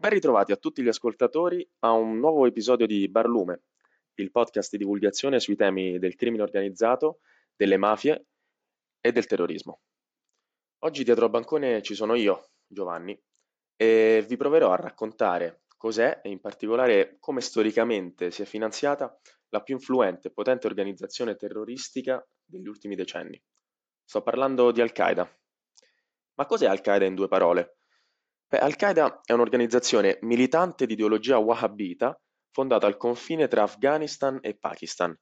Ben ritrovati a tutti gli ascoltatori a un nuovo episodio di Barlume, il podcast di divulgazione sui temi del crimine organizzato, delle mafie e del terrorismo. Oggi dietro al bancone ci sono io, Giovanni, e vi proverò a raccontare cos'è e in particolare come storicamente si è finanziata la più influente e potente organizzazione terroristica degli ultimi decenni. Sto parlando di Al-Qaeda. Ma cos'è Al-Qaeda in due parole? Beh, Al-Qaeda è un'organizzazione militante di ideologia wahhabita fondata al confine tra Afghanistan e Pakistan,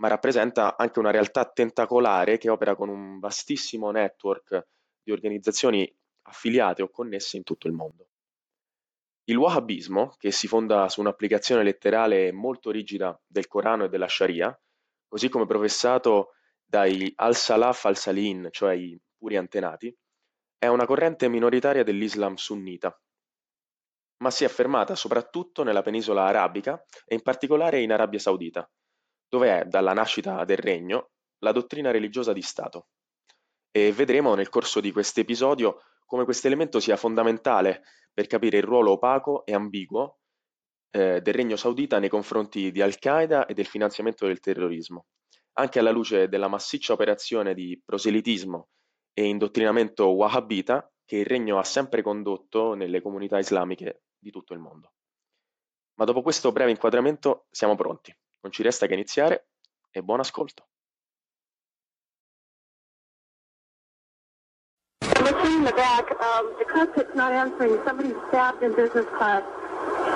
ma rappresenta anche una realtà tentacolare che opera con un vastissimo network di organizzazioni affiliate o connesse in tutto il mondo. Il wahhabismo, che si fonda su un'applicazione letterale molto rigida del Corano e della Sharia, così come professato dai al-Salaf al-Salin, cioè i puri antenati, è una corrente minoritaria dell'Islam sunnita, ma si è affermata soprattutto nella penisola arabica e in particolare in Arabia Saudita, dove è, dalla nascita del regno, la dottrina religiosa di Stato. E vedremo nel corso di questo episodio come questo elemento sia fondamentale per capire il ruolo opaco e ambiguo eh, del regno saudita nei confronti di Al-Qaeda e del finanziamento del terrorismo, anche alla luce della massiccia operazione di proselitismo e indottrinamento wahhabita che il regno ha sempre condotto nelle comunità islamiche di tutto il mondo. Ma dopo questo breve inquadramento siamo pronti, non ci resta che iniziare e buon ascolto. Looking in the back, um, the cockpit's not answering. Somebody's stabbed in business class.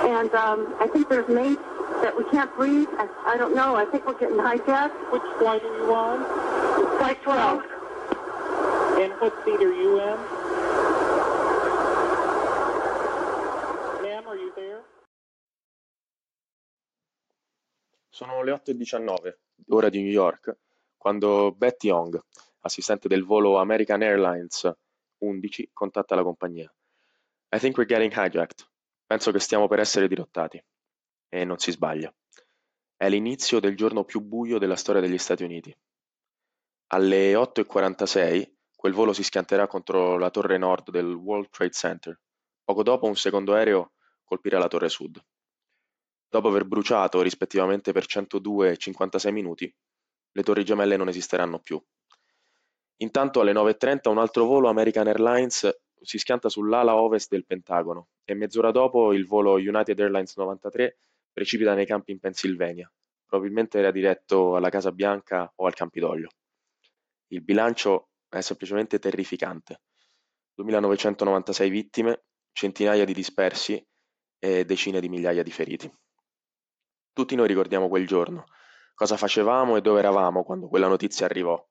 And um, I think there's mates that we can't breathe. I, I don't know. I think we're getting hijacked. Which flight are you on? Flight 12. And what seat are you in? Ma'am, are you there? Sono le 8.19, ora di New York, quando Betty Young, assistente del volo American Airlines 11, contatta la compagnia. I think we're getting hijacked. Penso che stiamo per essere dirottati. E non si sbaglia. È l'inizio del giorno più buio della storia degli Stati Uniti. Alle 8.46 Quel volo si schianterà contro la torre nord del World Trade Center. Poco dopo un secondo aereo colpirà la torre sud. Dopo aver bruciato rispettivamente per 102 e 56 minuti, le torri gemelle non esisteranno più. Intanto alle 9.30 un altro volo American Airlines si schianta sull'ala ovest del Pentagono e mezz'ora dopo il volo United Airlines 93 precipita nei campi in Pennsylvania. Probabilmente era diretto alla Casa Bianca o al Campidoglio. Il bilancio è semplicemente terrificante. 2996 vittime, centinaia di dispersi e decine di migliaia di feriti. Tutti noi ricordiamo quel giorno, cosa facevamo e dove eravamo quando quella notizia arrivò,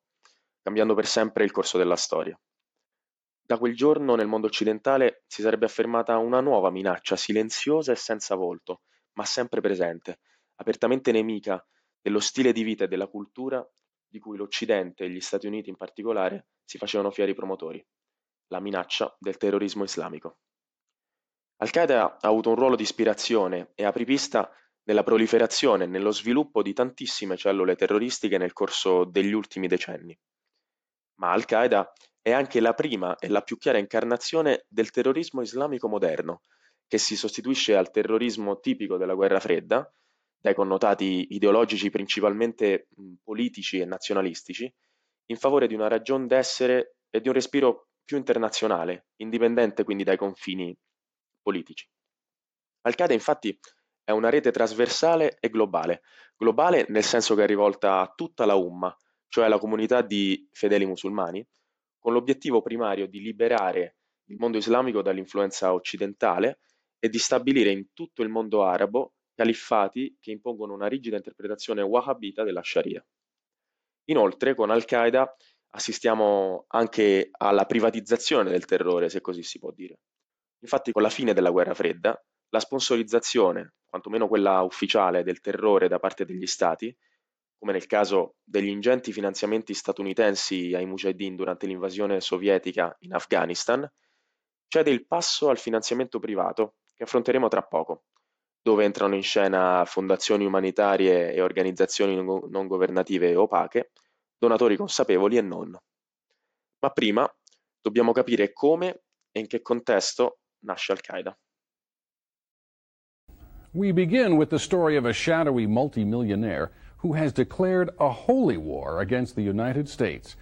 cambiando per sempre il corso della storia. Da quel giorno nel mondo occidentale si sarebbe affermata una nuova minaccia silenziosa e senza volto, ma sempre presente, apertamente nemica dello stile di vita e della cultura di cui l'Occidente e gli Stati Uniti in particolare si facevano fieri promotori, la minaccia del terrorismo islamico. Al-Qaeda ha avuto un ruolo di ispirazione e apripista nella proliferazione e nello sviluppo di tantissime cellule terroristiche nel corso degli ultimi decenni. Ma Al-Qaeda è anche la prima e la più chiara incarnazione del terrorismo islamico moderno, che si sostituisce al terrorismo tipico della guerra fredda dai connotati ideologici principalmente politici e nazionalistici, in favore di una ragion d'essere e di un respiro più internazionale, indipendente quindi dai confini politici. Al-Qaeda infatti è una rete trasversale e globale, globale nel senso che è rivolta a tutta la Umma, cioè la comunità di fedeli musulmani, con l'obiettivo primario di liberare il mondo islamico dall'influenza occidentale e di stabilire in tutto il mondo arabo califfati che impongono una rigida interpretazione wahhabita della Sharia. Inoltre, con Al-Qaeda assistiamo anche alla privatizzazione del terrore, se così si può dire. Infatti, con la fine della guerra fredda, la sponsorizzazione, quantomeno quella ufficiale, del terrore da parte degli stati, come nel caso degli ingenti finanziamenti statunitensi ai mujahideen durante l'invasione sovietica in Afghanistan, cede il passo al finanziamento privato, che affronteremo tra poco, dove entrano in scena fondazioni umanitarie e organizzazioni non governative opache, donatori consapevoli e non. Ma prima dobbiamo capire come e in che contesto nasce Al-Qaeda. We begin with the story of a shadowy multimillionaire who has declared a holy war against the United States.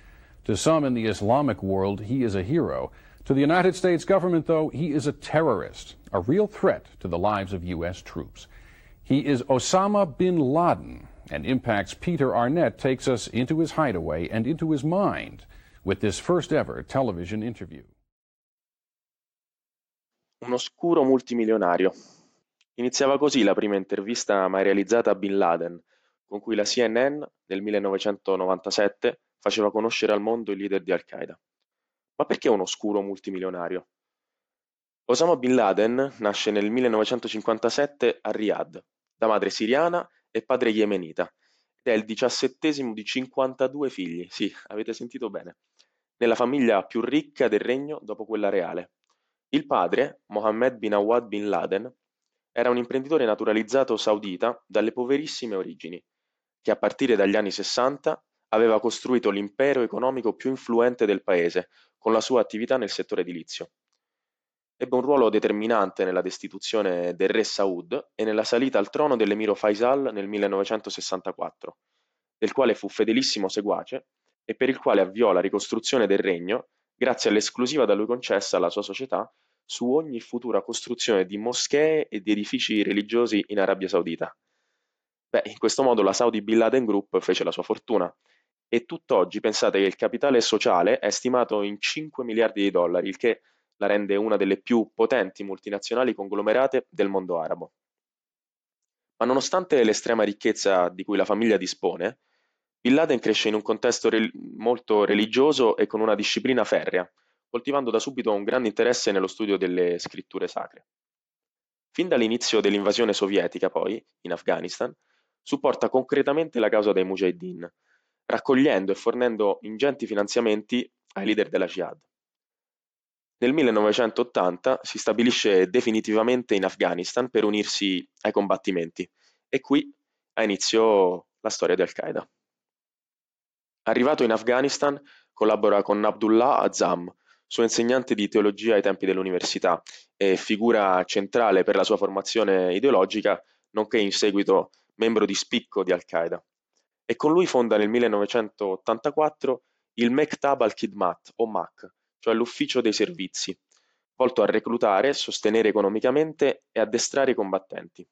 To some in the Islamic world, he is a hero. To the United States government, though, he is a terrorist, a real threat to the lives of U.S. troops. He is Osama bin Laden, and Impact's Peter Arnett takes us into his hideaway and into his mind with this first ever television interview. Un oscuro multimilionario. Iniziava così la prima intervista mai realizzata a Bin Laden, con cui la CNN nel 1997 faceva conoscere al mondo il leader di Al-Qaeda. Ma perché un oscuro multimilionario? Osama Bin Laden nasce nel 1957 a Riyadh, da madre siriana e padre yemenita, ed è il diciassettesimo di 52 figli, sì, avete sentito bene, nella famiglia più ricca del regno dopo quella reale. Il padre, Mohammed bin Awad bin Laden, era un imprenditore naturalizzato saudita dalle poverissime origini, che a partire dagli anni Sessanta aveva costruito l'impero economico più influente del paese con la sua attività nel settore edilizio. Ebbe un ruolo determinante nella destituzione del re Saud e nella salita al trono dell'emiro Faisal nel 1964, del quale fu fedelissimo seguace e per il quale avviò la ricostruzione del regno grazie all'esclusiva da lui concessa alla sua società su ogni futura costruzione di moschee e di edifici religiosi in Arabia Saudita. Beh, in questo modo la Saudi Bin Laden Group fece la sua fortuna e tutt'oggi pensate che il capitale sociale è stimato in 5 miliardi di dollari, il che la rende una delle più potenti multinazionali conglomerate del mondo arabo. Ma nonostante l'estrema ricchezza di cui la famiglia dispone, Bin Laden cresce in un contesto re- molto religioso e con una disciplina ferrea, coltivando da subito un grande interesse nello studio delle scritture sacre. Fin dall'inizio dell'invasione sovietica, poi, in Afghanistan, supporta concretamente la causa dei Mujahideen, raccogliendo e fornendo ingenti finanziamenti ai leader della Jihad. Nel 1980 si stabilisce definitivamente in Afghanistan per unirsi ai combattimenti e qui ha inizio la storia di Al-Qaeda. Arrivato in Afghanistan collabora con Abdullah Azam, suo insegnante di teologia ai tempi dell'università e figura centrale per la sua formazione ideologica, nonché in seguito membro di spicco di Al-Qaeda. E con lui fonda nel 1984 il Mektab al-Khidmat, o MAC, cioè l'Ufficio dei Servizi, volto a reclutare, sostenere economicamente e addestrare i combattenti.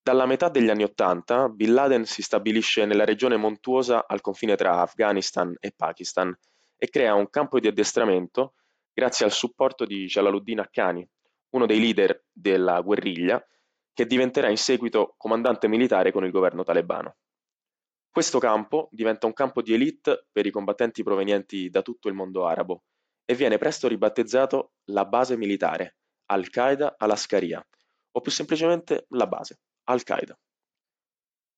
Dalla metà degli anni Ottanta, Bin Laden si stabilisce nella regione montuosa al confine tra Afghanistan e Pakistan e crea un campo di addestramento grazie al supporto di Jalaluddin Haqqani, uno dei leader della guerriglia, che diventerà in seguito comandante militare con il governo talebano. Questo campo diventa un campo di élite per i combattenti provenienti da tutto il mondo arabo e viene presto ribattezzato la base militare, Al-Qaeda al-Askaria, o più semplicemente la base, Al-Qaeda.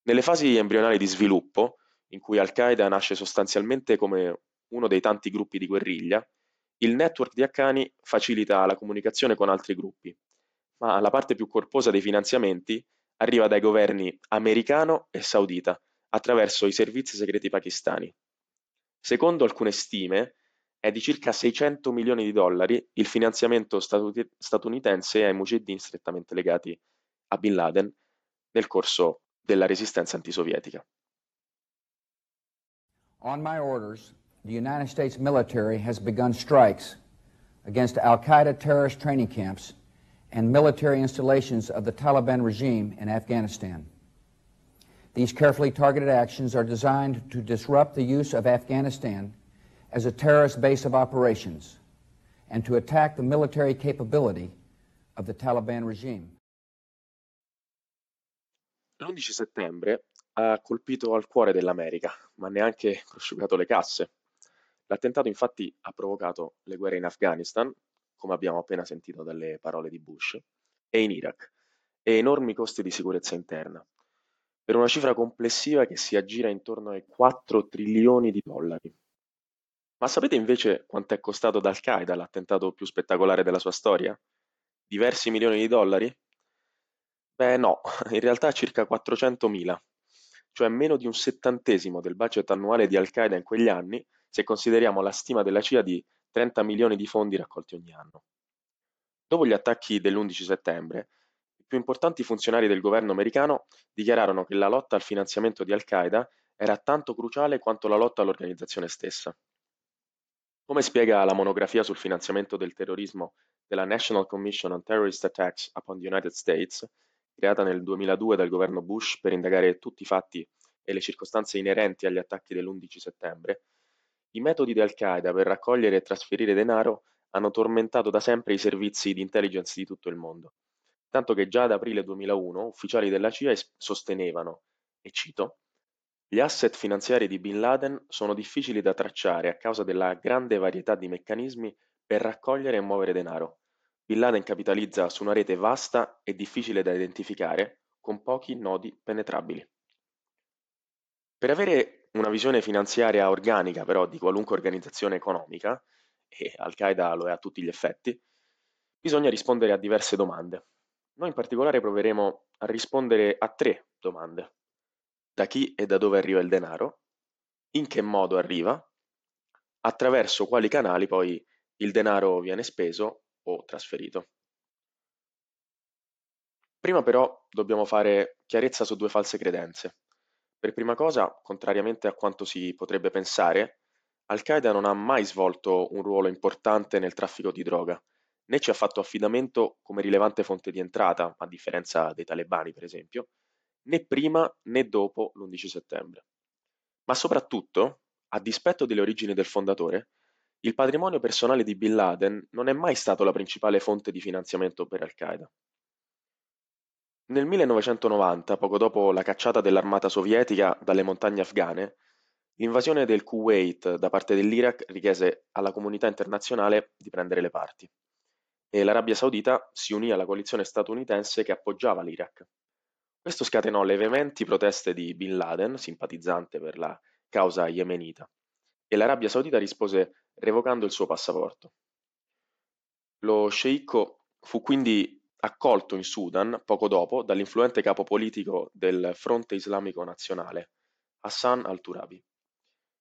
Nelle fasi embrionali di sviluppo, in cui Al-Qaeda nasce sostanzialmente come uno dei tanti gruppi di guerriglia, il network di Haqqani facilita la comunicazione con altri gruppi, ma la parte più corposa dei finanziamenti arriva dai governi americano e saudita attraverso i servizi segreti pakistani. Secondo alcune stime, è di circa 600 milioni di dollari il finanziamento statunitense ai mujahideen strettamente legati a Bin Laden nel corso della resistenza antisovietica. On my orders, the United States military has begun strikes against Al-Qaeda terrorist training camps and military installations of the Taliban regime in Afghanistan. These carefully targeted actions are designed to disrupt the use of Afghanistan as a terrorist base of operations and to attack the military capability of the Taliban regime. L'11 settembre ha colpito al cuore dell'America, ma neanche prosciugato le casse. L'attentato infatti ha provocato le guerre in Afghanistan, come abbiamo appena sentito dalle parole di Bush, e in Iraq, e enormi costi di sicurezza interna, per una cifra complessiva che si aggira intorno ai 4 trilioni di dollari. Ma sapete invece quanto è costato ad Al-Qaeda l'attentato più spettacolare della sua storia? Diversi milioni di dollari? Beh no, in realtà circa 400.000, cioè meno di un settantesimo del budget annuale di Al-Qaeda in quegli anni, se consideriamo la stima della CIA di 30 milioni di fondi raccolti ogni anno. Dopo gli attacchi dell'11 settembre, più importanti funzionari del governo americano dichiararono che la lotta al finanziamento di Al-Qaeda era tanto cruciale quanto la lotta all'organizzazione stessa. Come spiega la monografia sul finanziamento del terrorismo della National Commission on Terrorist Attacks upon the United States, creata nel 2002 dal governo Bush per indagare tutti i fatti e le circostanze inerenti agli attacchi dell'11 settembre, i metodi di Al-Qaeda per raccogliere e trasferire denaro hanno tormentato da sempre i servizi di intelligence di tutto il mondo, tanto che già ad aprile 2001 ufficiali della CIA sostenevano, e cito, gli asset finanziari di Bin Laden sono difficili da tracciare a causa della grande varietà di meccanismi per raccogliere e muovere denaro. Bin Laden capitalizza su una rete vasta e difficile da identificare, con pochi nodi penetrabili. Per avere una visione finanziaria organica però di qualunque organizzazione economica, e Al-Qaeda lo è a tutti gli effetti, bisogna rispondere a diverse domande. Noi in particolare proveremo a rispondere a tre domande da chi e da dove arriva il denaro, in che modo arriva, attraverso quali canali poi il denaro viene speso o trasferito. Prima però dobbiamo fare chiarezza su due false credenze. Per prima cosa, contrariamente a quanto si potrebbe pensare, Al-Qaeda non ha mai svolto un ruolo importante nel traffico di droga, né ci ha fatto affidamento come rilevante fonte di entrata, a differenza dei talebani per esempio, né prima né dopo l'11 settembre. Ma soprattutto, a dispetto delle origini del fondatore, il patrimonio personale di Bin Laden non è mai stato la principale fonte di finanziamento per Al-Qaeda. Nel 1990, poco dopo la cacciata dell'armata sovietica dalle montagne afghane, l'invasione del Kuwait da parte dell'Iraq richiese alla comunità internazionale di prendere le parti e l'Arabia Saudita si unì alla coalizione statunitense che appoggiava l'Iraq. Questo scatenò le veementi proteste di Bin Laden, simpatizzante per la causa yemenita, e l'Arabia Saudita rispose revocando il suo passaporto. Lo sceicco fu quindi accolto in Sudan poco dopo dall'influente capo politico del Fronte Islamico Nazionale, Hassan al-Turabi.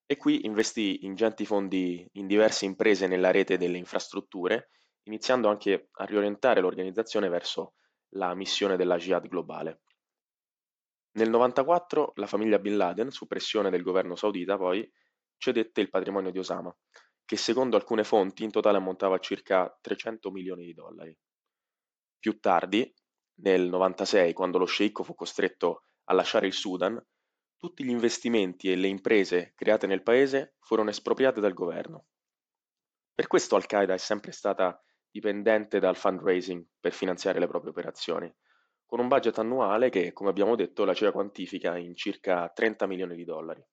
E qui investì ingenti fondi in diverse imprese nella rete delle infrastrutture, iniziando anche a riorientare l'organizzazione verso la missione della jihad globale. Nel 94 la famiglia Bin Laden, su pressione del governo saudita, poi cedette il patrimonio di Osama, che secondo alcune fonti in totale ammontava a circa 300 milioni di dollari. Più tardi, nel 96, quando lo sceicco fu costretto a lasciare il Sudan, tutti gli investimenti e le imprese create nel paese furono espropriate dal governo. Per questo Al-Qaeda è sempre stata dipendente dal fundraising per finanziare le proprie operazioni con un budget annuale che, come abbiamo detto, la CIA quantifica in circa 30 milioni di dollari.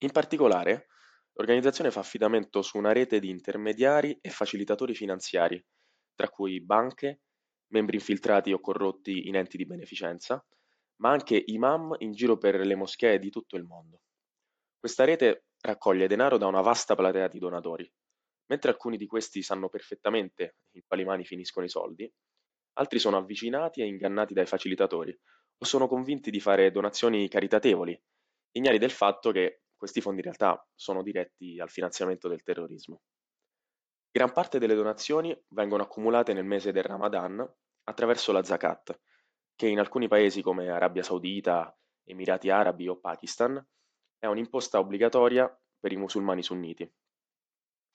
In particolare, l'organizzazione fa affidamento su una rete di intermediari e facilitatori finanziari, tra cui banche, membri infiltrati o corrotti in enti di beneficenza, ma anche imam in giro per le moschee di tutto il mondo. Questa rete raccoglie denaro da una vasta platea di donatori. Mentre alcuni di questi sanno perfettamente in quali mani finiscono i soldi, Altri sono avvicinati e ingannati dai facilitatori o sono convinti di fare donazioni caritatevoli, ignari del fatto che questi fondi in realtà sono diretti al finanziamento del terrorismo. Gran parte delle donazioni vengono accumulate nel mese del Ramadan attraverso la zakat, che in alcuni paesi come Arabia Saudita, Emirati Arabi o Pakistan è un'imposta obbligatoria per i musulmani sunniti.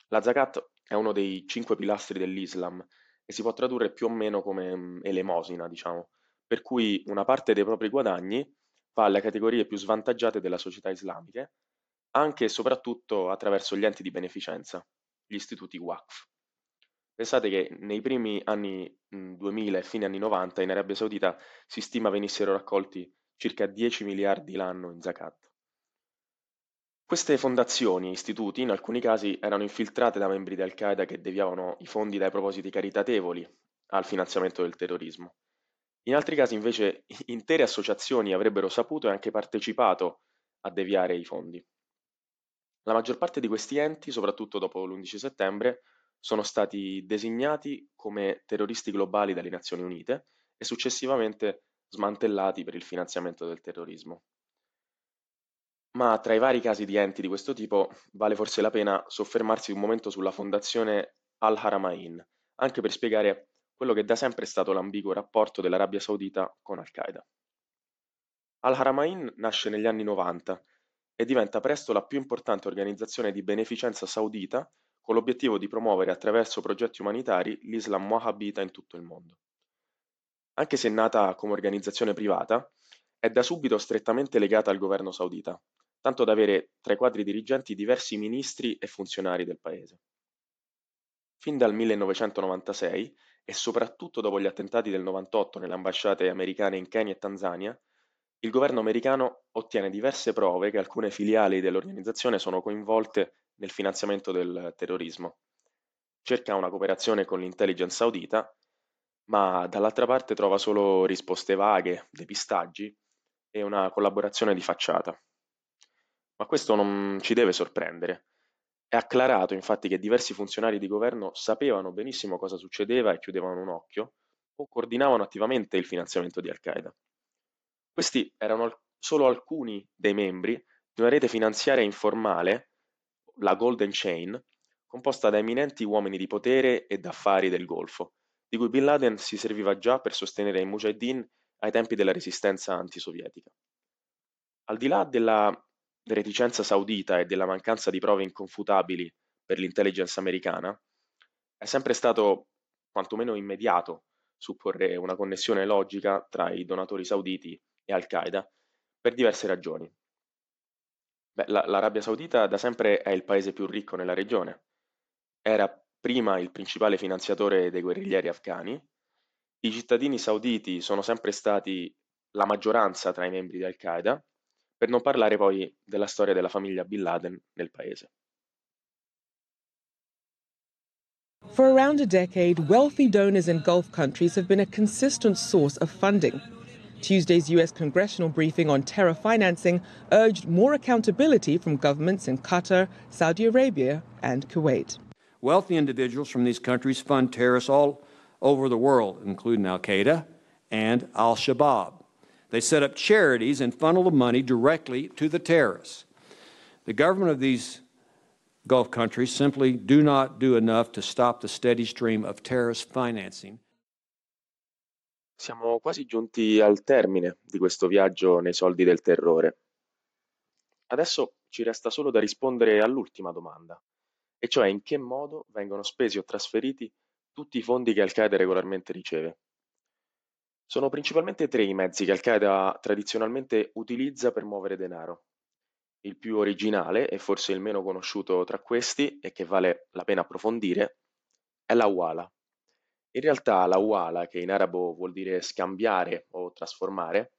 La zakat è uno dei cinque pilastri dell'Islam e si può tradurre più o meno come mm, elemosina, diciamo, per cui una parte dei propri guadagni va alle categorie più svantaggiate della società islamiche, anche e soprattutto attraverso gli enti di beneficenza, gli istituti WACF. Pensate che nei primi anni 2000 mm, e fine anni 90 in Arabia Saudita si stima venissero raccolti circa 10 miliardi l'anno in zakat. Queste fondazioni istituti in alcuni casi erano infiltrate da membri di Al-Qaeda che deviavano i fondi dai propositi caritatevoli al finanziamento del terrorismo. In altri casi invece intere associazioni avrebbero saputo e anche partecipato a deviare i fondi. La maggior parte di questi enti, soprattutto dopo l'11 settembre, sono stati designati come terroristi globali dalle Nazioni Unite e successivamente smantellati per il finanziamento del terrorismo. Ma tra i vari casi di enti di questo tipo vale forse la pena soffermarsi un momento sulla fondazione Al-Haramain, anche per spiegare quello che da sempre è stato l'ambiguo rapporto dell'Arabia Saudita con Al-Qaeda. Al-Haramain nasce negli anni 90 e diventa presto la più importante organizzazione di beneficenza saudita con l'obiettivo di promuovere attraverso progetti umanitari l'Islam wahhabita in tutto il mondo. Anche se nata come organizzazione privata, è da subito strettamente legata al governo saudita, tanto da avere tra i quadri dirigenti diversi ministri e funzionari del paese. Fin dal 1996 e soprattutto dopo gli attentati del 98 nelle ambasciate americane in Kenya e Tanzania, il governo americano ottiene diverse prove che alcune filiali dell'organizzazione sono coinvolte nel finanziamento del terrorismo. Cerca una cooperazione con l'intelligence saudita, ma dall'altra parte trova solo risposte vaghe, depistaggi e una collaborazione di facciata. Ma questo non ci deve sorprendere. È acclarato infatti che diversi funzionari di governo sapevano benissimo cosa succedeva e chiudevano un occhio, o coordinavano attivamente il finanziamento di Al-Qaeda. Questi erano solo alcuni dei membri di una rete finanziaria informale la Golden Chain, composta da eminenti uomini di potere e d'affari del Golfo, di cui Bin Laden si serviva già per sostenere i Mujahideen ai tempi della resistenza antisovietica. Al di là della reticenza saudita e della mancanza di prove inconfutabili per l'intelligence americana, è sempre stato quantomeno immediato supporre una connessione logica tra i donatori sauditi e Al-Qaeda per diverse ragioni. Beh, la- l'Arabia Saudita da sempre è il paese più ricco nella regione. Era prima il principale finanziatore dei guerriglieri afghani. I cittadini sauditi sono sempre stati la maggioranza tra i membri di Al-Qaeda, per non parlare poi della storia della famiglia Bin Laden nel paese. For around a decade, wealthy donors in Gulf countries have been a consistent source of funding. Tuesday's U.S. congressional briefing on terror financing urged more accountability from governments in Qatar, Saudi Arabia, and Kuwait. Wealthy individuals from these countries fund terrorists all over the world, including Al Qaeda and Al Shabaab. They set up charities and funnel the money directly to the terrorists. The government of these Gulf countries simply do not do enough to stop the steady stream of terrorist financing. Siamo quasi giunti al termine di questo viaggio nei soldi del terrore. Adesso ci resta solo da rispondere all'ultima domanda, e cioè in che modo vengono spesi o trasferiti tutti i fondi che Al-Qaeda regolarmente riceve. Sono principalmente tre i mezzi che Al-Qaeda tradizionalmente utilizza per muovere denaro. Il più originale e forse il meno conosciuto tra questi, e che vale la pena approfondire, è la Wala, in realtà la Wala, che in arabo vuol dire scambiare o trasformare,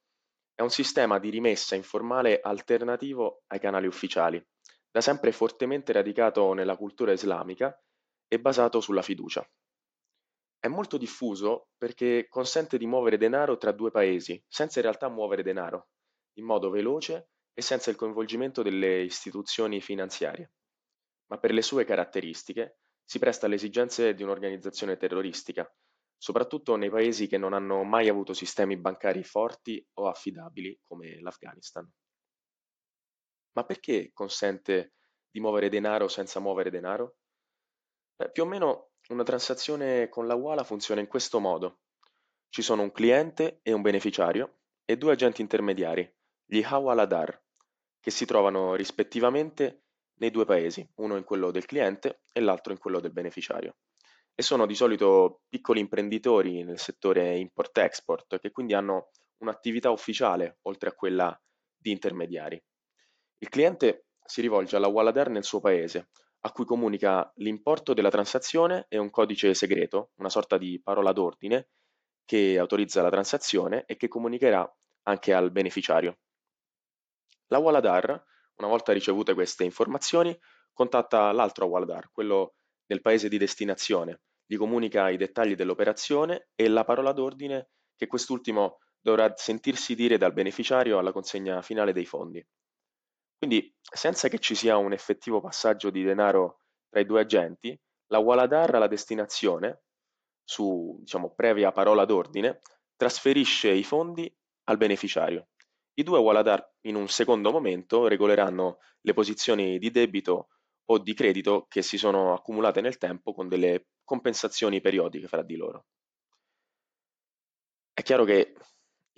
è un sistema di rimessa informale alternativo ai canali ufficiali, da sempre fortemente radicato nella cultura islamica e basato sulla fiducia. È molto diffuso perché consente di muovere denaro tra due paesi, senza in realtà muovere denaro, in modo veloce e senza il coinvolgimento delle istituzioni finanziarie. Ma per le sue caratteristiche si presta alle esigenze di un'organizzazione terroristica, soprattutto nei paesi che non hanno mai avuto sistemi bancari forti o affidabili come l'Afghanistan. Ma perché consente di muovere denaro senza muovere denaro? Beh, più o meno una transazione con la Wala funziona in questo modo. Ci sono un cliente e un beneficiario e due agenti intermediari, gli Hawaladar, che si trovano rispettivamente nei due paesi, uno in quello del cliente e l'altro in quello del beneficiario. E sono di solito piccoli imprenditori nel settore import-export che quindi hanno un'attività ufficiale oltre a quella di intermediari. Il cliente si rivolge alla Wallader nel suo paese, a cui comunica l'importo della transazione e un codice segreto, una sorta di parola d'ordine, che autorizza la transazione e che comunicherà anche al beneficiario. La Waladar una volta ricevute queste informazioni, contatta l'altro Awaldar, quello del paese di destinazione, gli comunica i dettagli dell'operazione e la parola d'ordine che quest'ultimo dovrà sentirsi dire dal beneficiario alla consegna finale dei fondi. Quindi, senza che ci sia un effettivo passaggio di denaro tra i due agenti, la Waladar alla destinazione, su diciamo, previa parola d'ordine, trasferisce i fondi al beneficiario. I due Waladar in un secondo momento regoleranno le posizioni di debito o di credito che si sono accumulate nel tempo con delle compensazioni periodiche fra di loro. chiaro che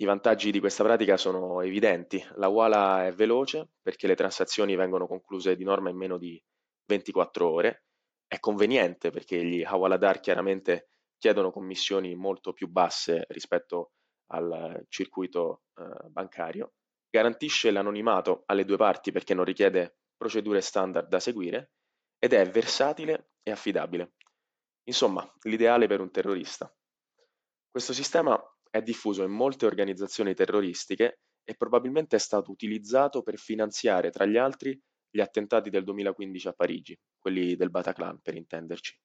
i vantaggi di questa pratica sono evidenti. La Wala è veloce perché le transazioni vengono concluse di norma in meno di 24 ore. È conveniente perché gli Hawaladar chiaramente chiedono commissioni molto più basse rispetto al circuito eh, bancario. Garantisce l'anonimato alle due parti perché non richiede procedure standard da seguire ed è versatile e affidabile. Insomma, l'ideale per un terrorista. Questo sistema è diffuso in molte organizzazioni terroristiche e probabilmente è stato utilizzato per finanziare, tra gli altri, gli attentati del 2015 a Parigi, quelli del Bataclan per intenderci.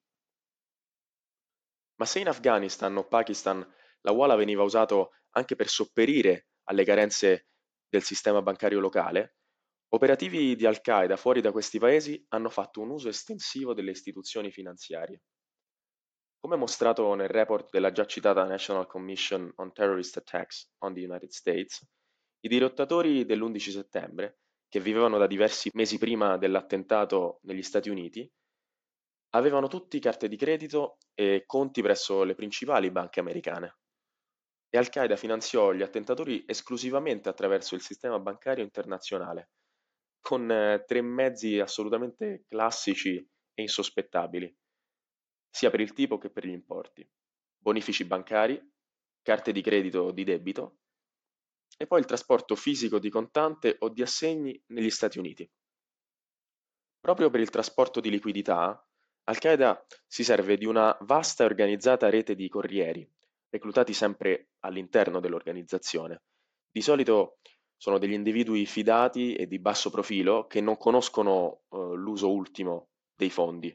Ma se in Afghanistan o Pakistan la Wala veniva usato anche per sopperire alle carenze del sistema bancario locale, operativi di Al-Qaeda fuori da questi paesi hanno fatto un uso estensivo delle istituzioni finanziarie. Come mostrato nel report della già citata National Commission on Terrorist Attacks on the United States, i dirottatori dell'11 settembre, che vivevano da diversi mesi prima dell'attentato negli Stati Uniti, avevano tutti carte di credito e conti presso le principali banche americane. E Al-Qaeda finanziò gli attentatori esclusivamente attraverso il sistema bancario internazionale, con eh, tre mezzi assolutamente classici e insospettabili sia per il tipo che per gli importi, bonifici bancari, carte di credito o di debito e poi il trasporto fisico di contante o di assegni negli Stati Uniti. Proprio per il trasporto di liquidità, Al-Qaeda si serve di una vasta e organizzata rete di corrieri, reclutati sempre all'interno dell'organizzazione. Di solito sono degli individui fidati e di basso profilo che non conoscono eh, l'uso ultimo dei fondi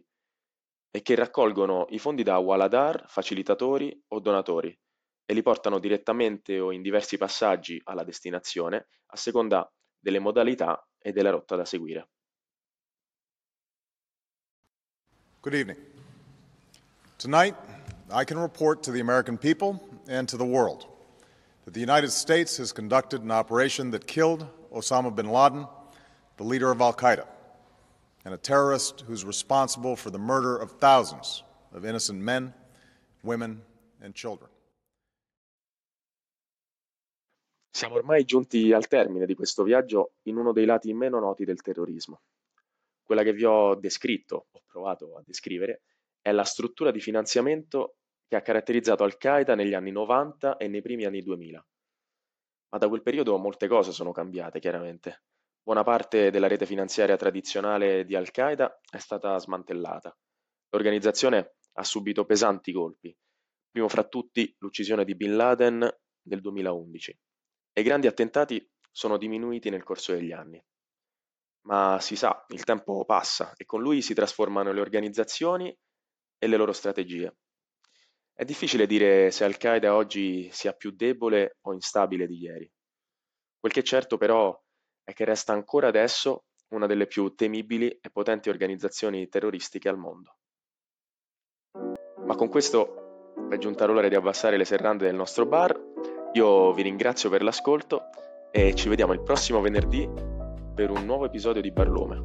e che raccolgono i fondi da waladar, facilitatori o donatori e li portano direttamente o in diversi passaggi alla destinazione a seconda delle modalità e della rotta da seguire. Good evening. Tonight, I can report to the American people and to the world that the United States has conducted an operation that killed Osama bin Laden, the leader of Al Qaeda. And a terrorist who's responsible for the murder of thousands of innocent men, women, and children. Siamo ormai giunti al termine di questo viaggio in uno dei lati meno noti del terrorismo. Quella che vi ho descritto, ho provato a descrivere, è la struttura di finanziamento che ha caratterizzato Al-Qaeda negli anni 90 e nei primi anni 2000. Ma da quel periodo molte cose sono cambiate, chiaramente. Buona parte della rete finanziaria tradizionale di Al-Qaeda è stata smantellata. L'organizzazione ha subito pesanti colpi, primo fra tutti l'uccisione di Bin Laden nel 2011, e i grandi attentati sono diminuiti nel corso degli anni. Ma si sa, il tempo passa e con lui si trasformano le organizzazioni e le loro strategie. È difficile dire se Al-Qaeda oggi sia più debole o instabile di ieri. Quel che è certo però è che resta ancora adesso una delle più temibili e potenti organizzazioni terroristiche al mondo. Ma con questo è giunta l'ora di abbassare le serrande del nostro bar. Io vi ringrazio per l'ascolto e ci vediamo il prossimo venerdì per un nuovo episodio di Barlume.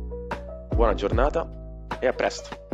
Buona giornata e a presto!